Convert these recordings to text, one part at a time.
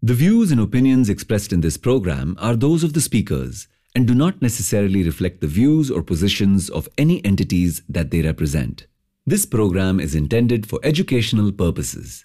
The views and opinions expressed in this program are those of the speakers and do not necessarily reflect the views or positions of any entities that they represent. This program is intended for educational purposes.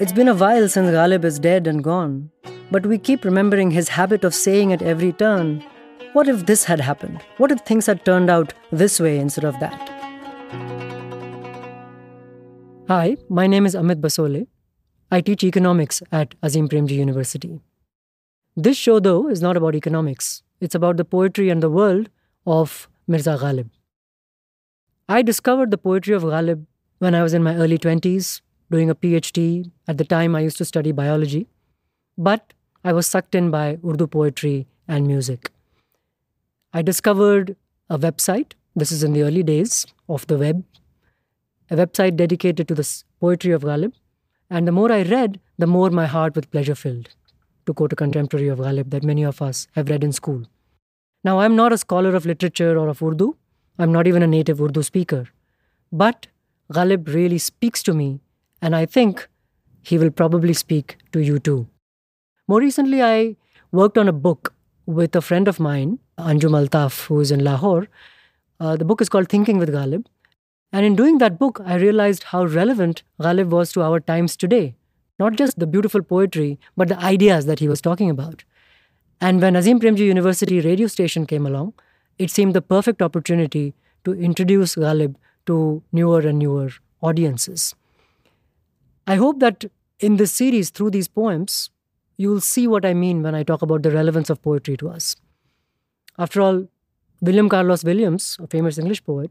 It's been a while since Ghalib is dead and gone, but we keep remembering his habit of saying at every turn, What if this had happened? What if things had turned out this way instead of that? Hi, my name is Amit Basole. I teach economics at Azim Premji University. This show, though, is not about economics. It's about the poetry and the world of Mirza Ghalib. I discovered the poetry of Ghalib when I was in my early 20s, doing a PhD. At the time, I used to study biology. But I was sucked in by Urdu poetry and music. I discovered a website. This is in the early days of the web, a website dedicated to the poetry of Ghalib. And the more I read, the more my heart with pleasure filled to quote a contemporary of Ghalib that many of us have read in school. Now, I'm not a scholar of literature or of Urdu. I'm not even a native Urdu speaker. But Ghalib really speaks to me, and I think he will probably speak to you too. More recently, I worked on a book with a friend of mine, Anjum Altaf, who is in Lahore. Uh, the book is called Thinking with Ghalib. And in doing that book, I realized how relevant Ghalib was to our times today. Not just the beautiful poetry, but the ideas that he was talking about. And when Azim Premji University radio station came along, it seemed the perfect opportunity to introduce Ghalib to newer and newer audiences. I hope that in this series, through these poems, you will see what I mean when I talk about the relevance of poetry to us. After all, William Carlos Williams, a famous English poet,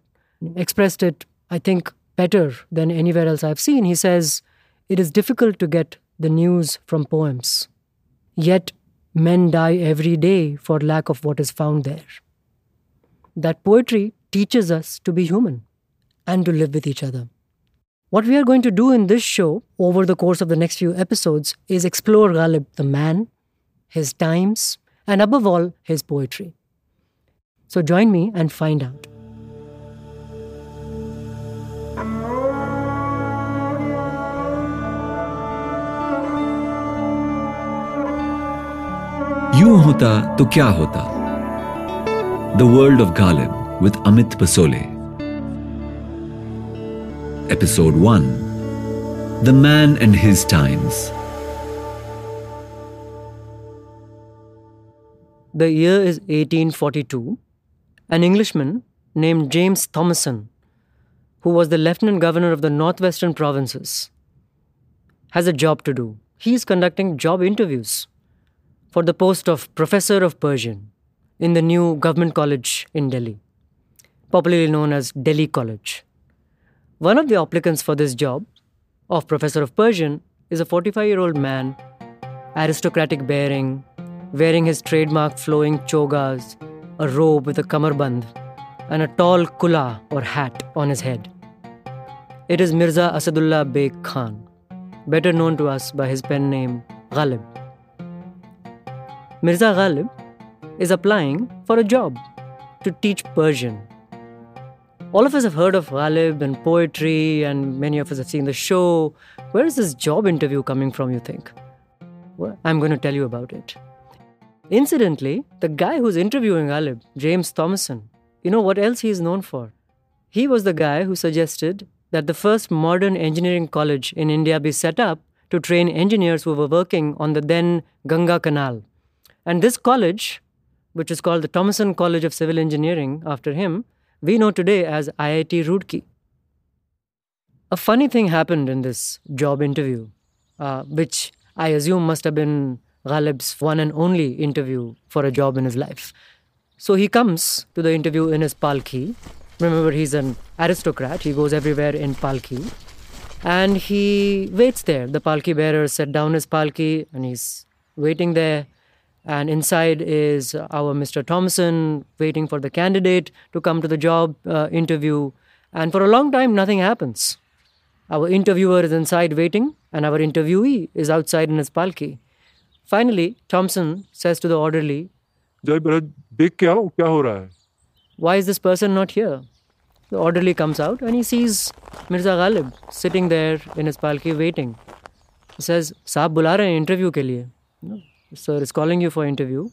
expressed it, I think, better than anywhere else I've seen. He says, It is difficult to get the news from poems, yet men die every day for lack of what is found there. That poetry teaches us to be human and to live with each other. What we are going to do in this show over the course of the next few episodes is explore Ghalib, the man, his times, and above all, his poetry. So join me and find out. यूं होता तो क्या होता the world of Ghalib with Amit पसोले Episode 1 The Man and His Times. The year is 1842. An Englishman named James Thomason, who was the Lieutenant Governor of the Northwestern Provinces, has a job to do. He is conducting job interviews for the post of Professor of Persian in the new Government College in Delhi, popularly known as Delhi College. One of the applicants for this job of professor of Persian is a 45 year old man, aristocratic bearing, wearing his trademark flowing chogas, a robe with a kamarband, and a tall kula or hat on his head. It is Mirza Asadullah Beg Khan, better known to us by his pen name Ghalib. Mirza Ghalib is applying for a job to teach Persian. All of us have heard of Ghalib and poetry, and many of us have seen the show. Where is this job interview coming from, you think? Well, I'm going to tell you about it. Incidentally, the guy who's interviewing Ghalib, James Thomason, you know what else he is known for? He was the guy who suggested that the first modern engineering college in India be set up to train engineers who were working on the then Ganga Canal. And this college, which is called the Thomason College of Civil Engineering after him, we know today as IIT Roorkee. A funny thing happened in this job interview, uh, which I assume must have been Ghalib's one and only interview for a job in his life. So he comes to the interview in his palki. Remember, he's an aristocrat. He goes everywhere in palki. And he waits there. The palki bearer set down his palki and he's waiting there. And inside is our Mr. Thompson waiting for the candidate to come to the job uh, interview. And for a long time, nothing happens. Our interviewer is inside waiting, and our interviewee is outside in his palki. Finally, Thompson says to the orderly, जय बेटा देख के आओ क्या हो रहा है Why is this person not here? The orderly comes out and he sees Mirza Ghalib sitting there in his palki waiting. He says, Saab bula rahe hain interview ke liye. Sir is calling you for interview.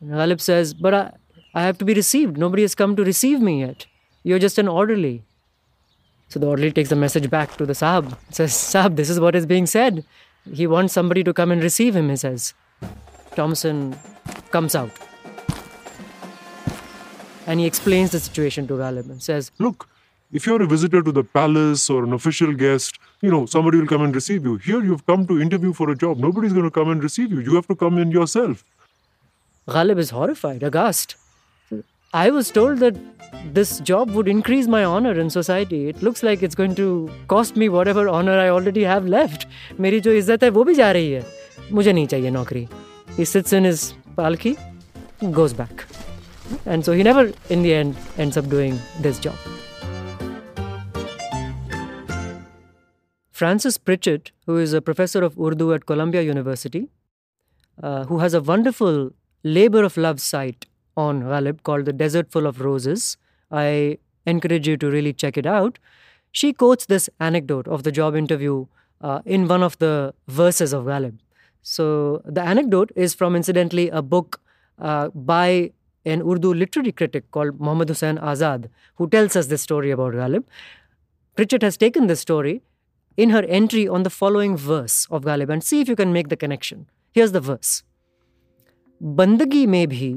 And Ghalib says, But I, I have to be received. Nobody has come to receive me yet. You're just an orderly. So the orderly takes the message back to the Sahab. Says, Sahab, this is what is being said. He wants somebody to come and receive him, he says. Thompson comes out. And he explains the situation to Ghalib and says, Look, if you're a visitor to the palace or an official guest, you know, somebody will come and receive you. Here you've come to interview for a job. Nobody's going to come and receive you. You have to come in yourself. Ghalib is horrified, aghast. I was told that this job would increase my honor in society. It looks like it's going to cost me whatever honor I already have left. मेरी जो इज्जत है वो भी जा रही है मुझे नहीं चाहिए नौकरी He sits in his palki, goes back. And so he never, in the end, ends up doing this job. Frances Pritchett, who is a professor of Urdu at Columbia University, uh, who has a wonderful labor of love site on Ghalib called The Desert Full of Roses. I encourage you to really check it out. She quotes this anecdote of the job interview uh, in one of the verses of Ghalib. So, the anecdote is from, incidentally, a book uh, by an Urdu literary critic called Muhammad Hussain Azad, who tells us this story about Ghalib. Pritchett has taken this story in her entry on the following verse of Ghalib and see if you can make the connection. Here's the verse बंदगी में भी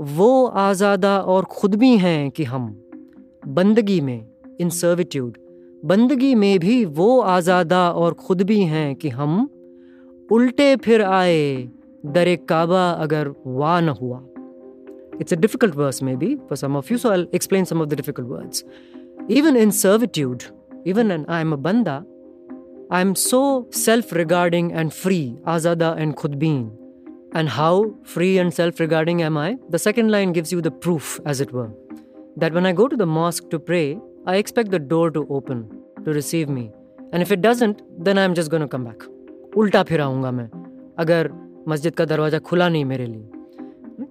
वो आज़ादा और खुद भी हैं कि हम बंदगी में इन सर्विट्यूड बंदगी में भी वो आज़ादा और खुद भी हैं कि हम उल्टे फिर आए दर काबा अगर वाह न हुआ It's a difficult verse, maybe, for some of you, so I'll explain some of the difficult words. Even in servitude, even when I'm a banda, I'm so self regarding and free, azada and khudbeen. And how free and self regarding am I? The second line gives you the proof, as it were, that when I go to the mosque to pray, I expect the door to open to receive me. And if it doesn't, then I'm just going to come back. उल्टा फिर आऊंगा मैं अगर मस्जिद का दरवाज़ा खुला नहीं मेरे लिए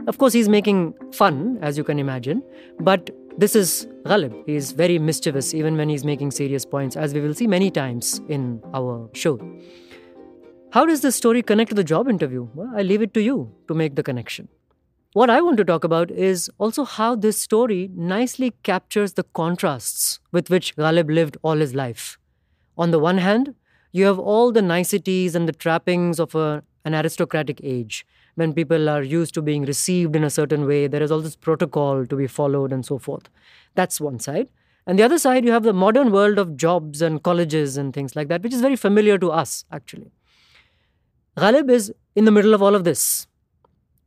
of course, he's making fun, as you can imagine, but this is Ghalib. He's very mischievous even when he's making serious points, as we will see many times in our show. How does this story connect to the job interview? Well, I leave it to you to make the connection. What I want to talk about is also how this story nicely captures the contrasts with which Ghalib lived all his life. On the one hand, you have all the niceties and the trappings of a, an aristocratic age when people are used to being received in a certain way, there is all this protocol to be followed and so forth. That's one side. And the other side, you have the modern world of jobs and colleges and things like that, which is very familiar to us, actually. Ghalib is in the middle of all of this.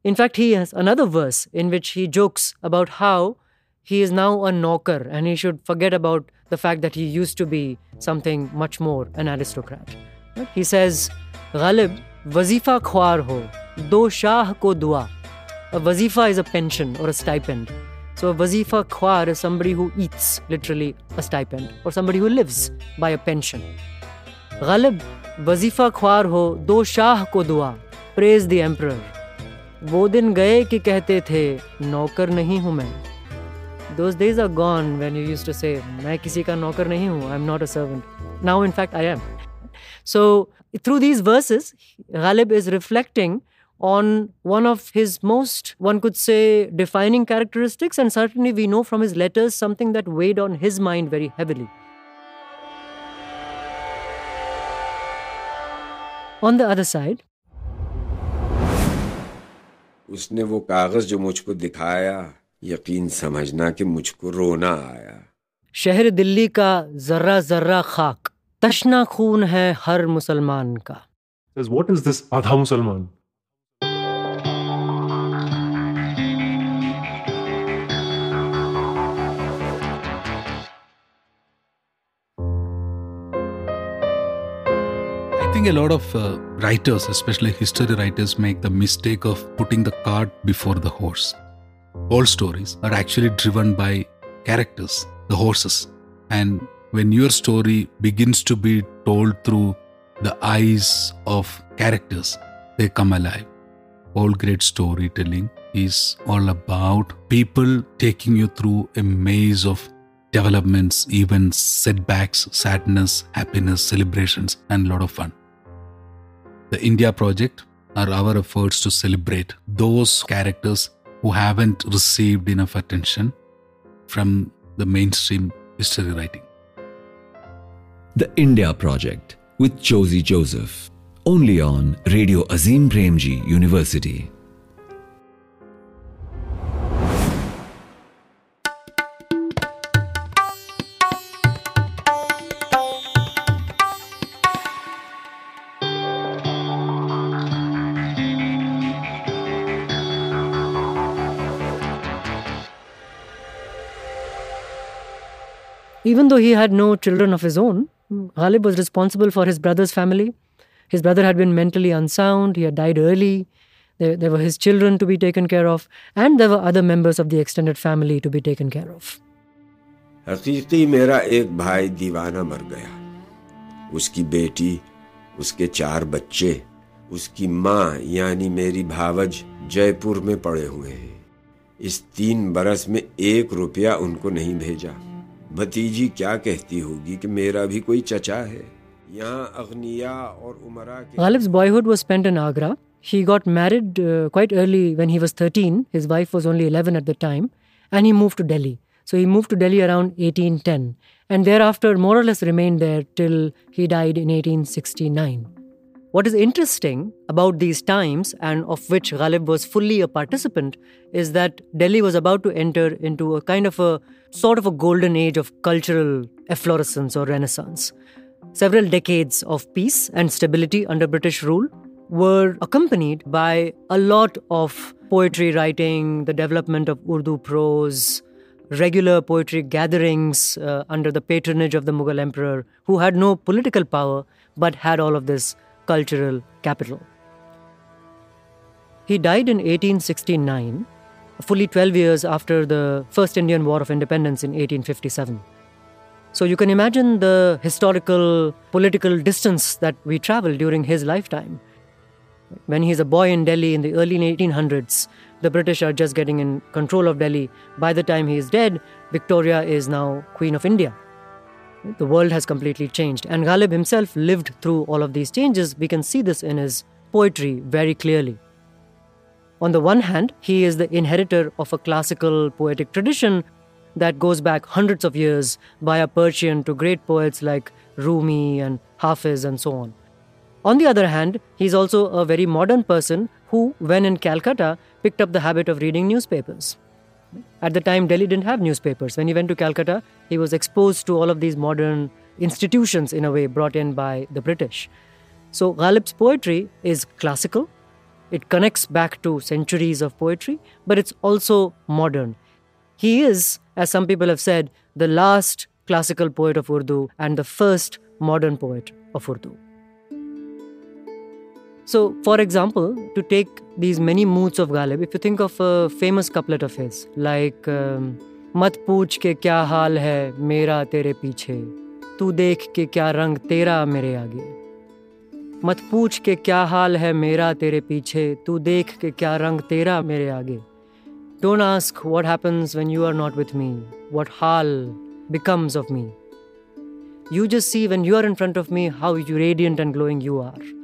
In fact, he has another verse in which he jokes about how he is now a knocker and he should forget about the fact that he used to be something much more an aristocrat. He says, Ghalib, wazifa khwar ho, दो शाह को दुआ। अ वजीफा is a pension और अ stipend so वजीफा ख्वार somebody who eats literally a stipend और somebody who lives by a pension Ghalib वजीफा ख्वार हो दो शाह को दुआ। प्रेज द एम्प्रर वो दिन गए कि कहते थे, नौकर नहीं हूँ मैं. Those days are gone when you use to say मैं किसी का नौकर नहीं हूँ I am not a servant now in fact I am so through these verses Ghalib is reflecting on one of his most, one could say, defining characteristics. And certainly we know from his letters something that weighed on his mind very heavily. On the other side, उसने वो कागज़ जो मुझको दिखाया यकीन समझना कि मुझको रोना आया शहर दिल्ली का जर्रा जर्रा खाक तशना खून है हर मुसलमान का what is this Adha Musalman? Think a lot of uh, writers, especially history writers, make the mistake of putting the cart before the horse. All stories are actually driven by characters, the horses. And when your story begins to be told through the eyes of characters, they come alive. All great storytelling is all about people taking you through a maze of developments, events, setbacks, sadness, happiness, celebrations, and a lot of fun. The India Project are our efforts to celebrate those characters who haven't received enough attention from the mainstream history writing. The India Project with Josy Joseph. Only on Radio Azim Premji University. Even though he had no children of his own, Ghalib was responsible for his brother's family. His brother had been mentally unsound, he had died early. There, there were his children to be taken care of, and there were other members of the extended family to be taken care of. हकीकी मेरा एक भाई दीवाना मर गया उसकी बेटी उसके चार बच्चे उसकी माँ यानी मेरी भावज जयपुर में पड़े हुए हैं इस तीन बरस में एक रुपया उनको नहीं भेजा भतीजी क्या कहती होगी कि मेरा भी कोई चचा है यहाँ अग्निया और उमरा के Ghalib's boyhood was spent in Agra. He got married uh, quite early when he was 13. His wife was only 11 at the time, and he moved to Delhi. So he moved to Delhi around 1810, and thereafter more or less remained there till he died in 1869. What is interesting about these times, and of which Ghalib was fully a participant, is that Delhi was about to enter into a kind of a sort of a golden age of cultural efflorescence or renaissance. Several decades of peace and stability under British rule were accompanied by a lot of poetry writing, the development of Urdu prose, regular poetry gatherings uh, under the patronage of the Mughal emperor, who had no political power but had all of this cultural capital. He died in 1869, fully 12 years after the First Indian War of Independence in 1857. So you can imagine the historical, political distance that we travel during his lifetime. When he's a boy in Delhi in the early 1800s, the British are just getting in control of Delhi. By the time he is dead, Victoria is now Queen of India. The world has completely changed. And Ghalib himself lived through all of these changes. We can see this in his poetry very clearly. On the one hand, he is the inheritor of a classical poetic tradition that goes back hundreds of years via Persian to great poets like Rumi and Hafiz and so on. On the other hand, he's also a very modern person who, when in Calcutta, picked up the habit of reading newspapers. At the time, Delhi didn't have newspapers. When he went to Calcutta, he was exposed to all of these modern institutions, in a way, brought in by the British. So, Ghalib's poetry is classical, it connects back to centuries of poetry, but it's also modern. He is, as some people have said, the last classical poet of Urdu and the first modern poet of Urdu. So, for example, to take these many moods of Ghalib, if you think of a famous couplet of his, like um, मत पूछ के क्या हाल है मेरा तेरे पीछे तू देख के क्या रंग तेरा मेरे आगे मत पूछ के क्या हाल है मेरा तेरे पीछे तू देख के क्या रंग तेरा मेरे आगे Don't ask what happens when you are not with me, what hal becomes of me. You just see when you are in front of me how radiant and glowing you are.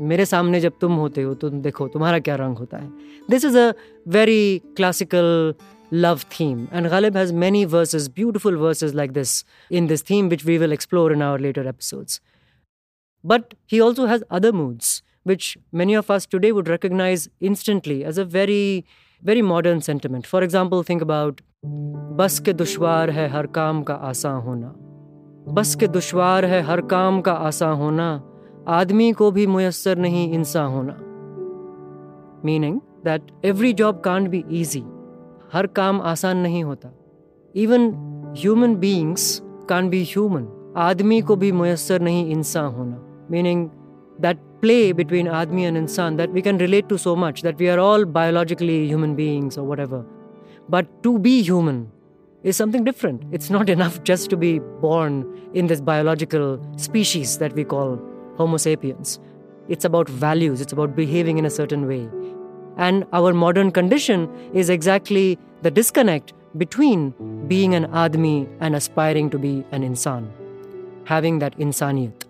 मेरे सामने जब तुम होते हो तो देखो तुम्हारा क्या रंग होता है this is a very classical love theme. And Ghalib has many verses, beautiful verses like this in this theme, which we will explore in our later episodes. But he also has other moods, which many of us today would recognize instantly as a very, very modern sentiment. For example, think about बस के दुश्वार है हर काम का आसान होना बस के दुश्वार है हर काम का आसान होना आदमी को भी मुयसर नहीं इंसान होना। Meaning that every job can't be easy हर काम आसान नहीं होता। Even human beings can be human आदमी को भी मुयसर नहीं इंसान होना। मीनिंग दैट प्ले बिटवीन आदमी एंड इंसान that we can relate to so much that we are all biologically human beings और whatever but to be human is something different it's not enough just to be born in this biological species that we call Homo sapiens. It's about values, it's about behaving in a certain way. And our modern condition is exactly the disconnect between being an Admi and aspiring to be an Insan, having that insaniyat.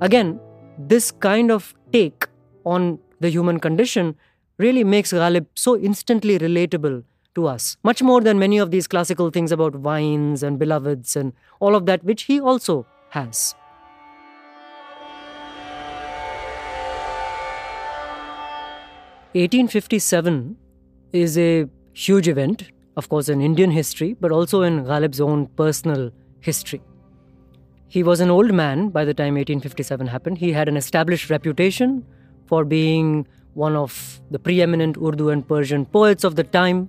Again, this kind of take on the human condition really makes Ghalib so instantly relatable to us, much more than many of these classical things about vines and beloveds and all of that, which he also has. Eighteen fifty-seven is a huge event, of course, in Indian history, but also in Ghalib's own personal history. He was an old man by the time 1857 happened. He had an established reputation for being one of the preeminent Urdu and Persian poets of the time.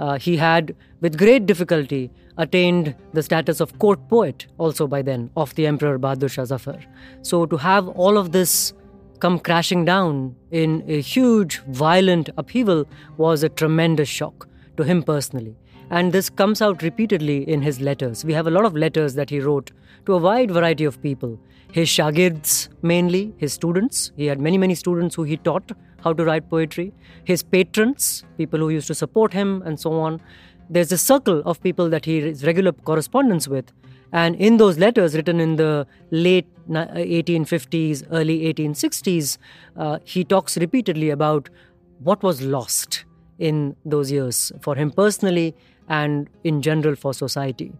Uh, he had, with great difficulty, attained the status of court poet also by then of the Emperor Bahadur Shah Zafar. So to have all of this come crashing down in a huge, violent upheaval was a tremendous shock to him personally. And this comes out repeatedly in his letters. We have a lot of letters that he wrote to a wide variety of people. His shagirds, mainly, his students. He had many, many students who he taught how to write poetry. His patrons, people who used to support him, and so on. There's a circle of people that he is regular correspondence with. And in those letters written in the late 1850s, early 1860s, uh, he talks repeatedly about what was lost in those years for him personally and in general for society.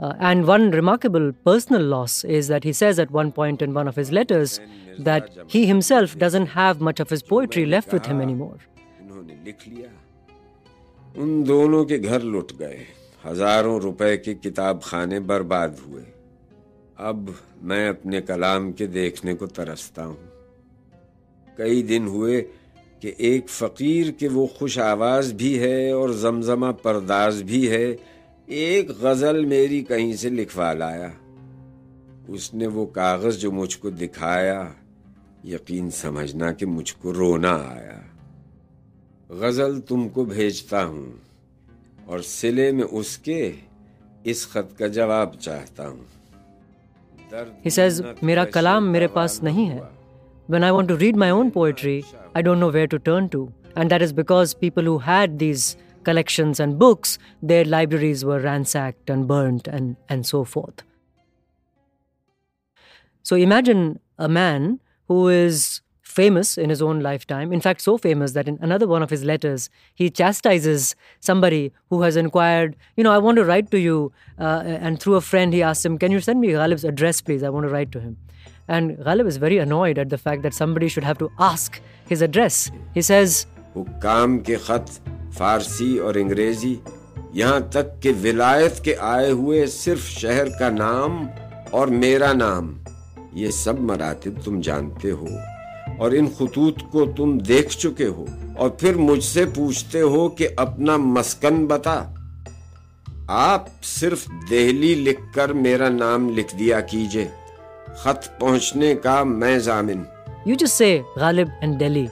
Uh, and one remarkable personal loss is that he says at one point in one of his letters that he himself doesn't have much of his poetry left with him anymore. उन दोनों के घर लुट गए हजारों रुपए के किताब खाने बर्बाद हुए अब मैं अपने कलाम के देखने को तरसता हूँ। कई दिन हुए कि एक फकीर के वो खुश आवाज़ भी है और जमजमा परदाज भी है। एक गज़ल मेरी कहीं से लिखवा लाया। उसने वो कागज़ जो मुझको दिखाया, यकीन समझना कि मुझको रोना आया। गज़ल तुमको भेजता हूँ और सिले में उसके इस खत का जवाब चाहता हूँ। He says, Mera kalam mere paas nahi hai. When I want to read my own poetry, I don't know where to turn to. And that is because people who had these collections and books, their libraries were ransacked and burnt and, and so forth. So imagine a man who is famous in his own lifetime. In fact, so famous that in another one of his letters, he chastises somebody who has inquired, You know, I want to write to you. Uh, and through a friend, he asks him, Can you send me Ghalib's address, please? I want to write to him. And Ghalib is very annoyed at the fact that somebody should have to ask his address. He says, हुक्काम के खत फारसी और अंग्रेजी यहाँ तक कि विलायत के आए हुए सिर्फ शहर का नाम और मेरा नाम ये सब मरातिब तुम जानते हो और इन खतूत को तुम देख चुके हो और फिर मुझसे पूछते हो कि अपना मस्कन बता। आप सिर्फ़ देहली लिखकर मेरा नाम लिख दिया कीजिए। खत पहुँचने का मैं जामिन। You just say Ghalib and Delhi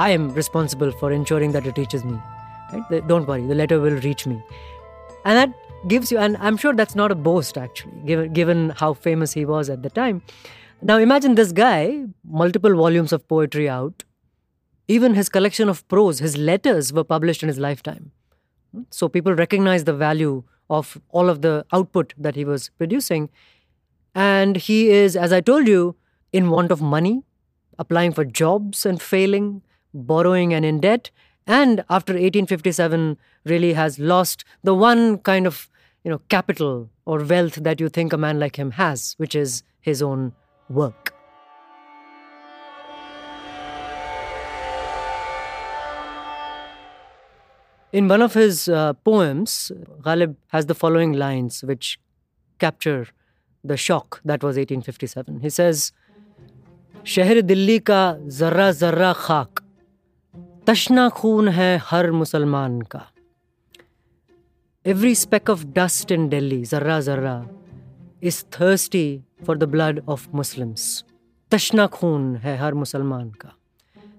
I am responsible for insuring that it reaches me don't worry the letter will reach me and that gives you, and i'm sure that's not a boast, actually, given given how famous he was at the time. Now imagine this guy, multiple volumes of poetry out, even his collection of prose, his letters were published in his lifetime. So people recognize the value of all of the output that he was producing. And he is, as I told you, in want of money, applying for jobs and failing, borrowing and in debt, and after 1857 really has lost the one kind of you know capital or wealth that you think a man like him has, which is his own work. In one of his uh, poems, Ghalib has the following lines which capture the shock that was 1857. He says, शहर दिल्ली का जर्रा जर्रा खाक तशना खून है हर मुसलमान का Every speck of dust in Delhi, zarra zarra, is thirsty for the blood of Muslims. Tashna khun hai har Musalman ka.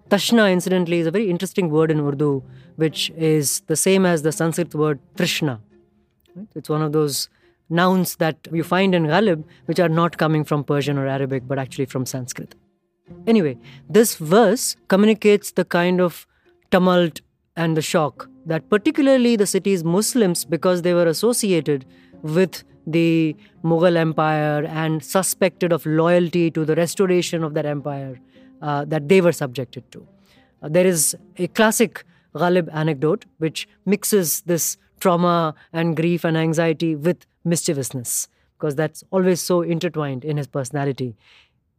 Tashna, incidentally, is a very interesting word in Urdu, which is the same as the Sanskrit word Trishna. It's one of those nouns that you find in Ghalib, which are not coming from Persian or Arabic, but actually from Sanskrit. Anyway, this verse communicates the kind of tumult and the shock that particularly the city's Muslims, because they were associated with the Mughal Empire and suspected of loyalty to the restoration of that empire, uh, that they were subjected to. Uh, there is a classic Ghalib anecdote which mixes this trauma and grief and anxiety with mischievousness because that's always so intertwined in his personality.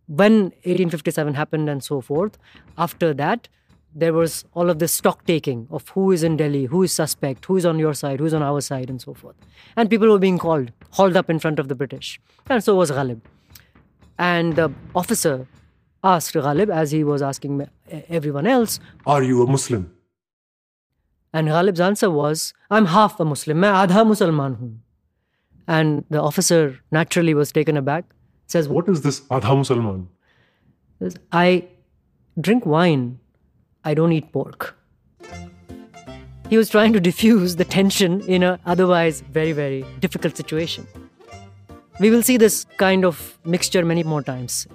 When 1857 happened and so forth, after that, there was all of this stock taking of who is in Delhi, who is suspect, who is on your side, who is on our side, and so forth. And people were being called, hauled up in front of the British. And so was Ghalib. And the officer asked Ghalib, as he was asking everyone else, Are you a Muslim? And Ghalib's answer was, I'm half a Muslim. मैं आधा मुसलमान हूँ. And the officer naturally was taken aback. Says, What is this Adha Musalman? Says, I drink wine. I don't eat pork. He was trying to diffuse the tension in a otherwise very, very difficult situation. We will see this kind of mixture many more times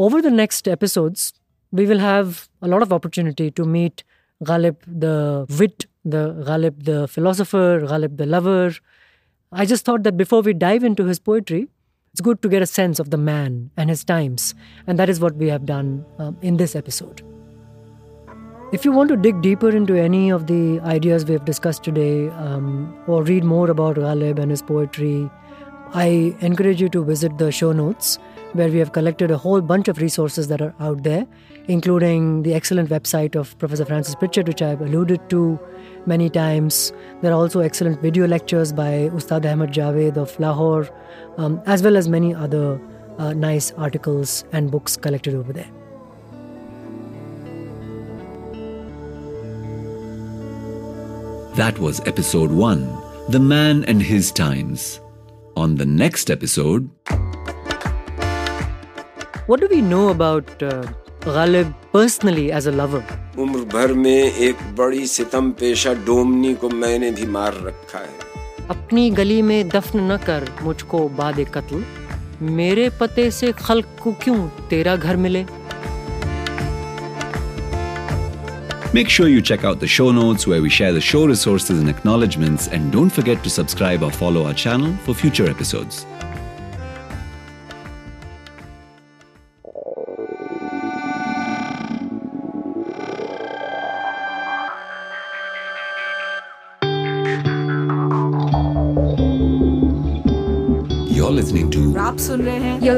over the next episodes, we will have a lot of opportunity to meet Ghalib the wit, the Ghalib the philosopher, Ghalib the lover. I just thought that before we dive into his poetry, it's good to get a sense of the man and his times, and that is what we have done um, in this episode. If you want to dig deeper into any of the ideas we have discussed today, um, or read more about Ghalib and his poetry, I encourage you to visit the show notes where we have collected a whole bunch of resources that are out there, including the excellent website of Professor Frances Pritchett, which I've alluded to many times. There are also excellent video lectures by Ustad Ahmad Javed of Lahore, um, as well as many other uh, nice articles and books collected over there. That was episode 1 The Man and His Times. On the next episode, what do we know about uh, Ghalib personally as a lover? उम्र भर में एक बड़ी सितम पेशा डोमनी को मैंने भी मार रखा है अपनी गली में दफन न कर मुझको बाद कत्ल मेरे पते से खल्क को क्यों तेरा घर मिले Make sure you check out the show notes where we share the show resources and acknowledgements, and don't forget to subscribe or follow our channel for future episodes.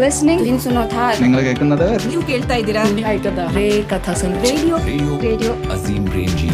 Listening 300 تھا you ಕೇಳ್ತಾ ಇದ್ದೀರಾ? ಕಥಾ ಸುರೇಡಿಯೋ ಸ್ಟೇಡಿಯೋ ಅಸೀಮ್ ರೇಂಜಿ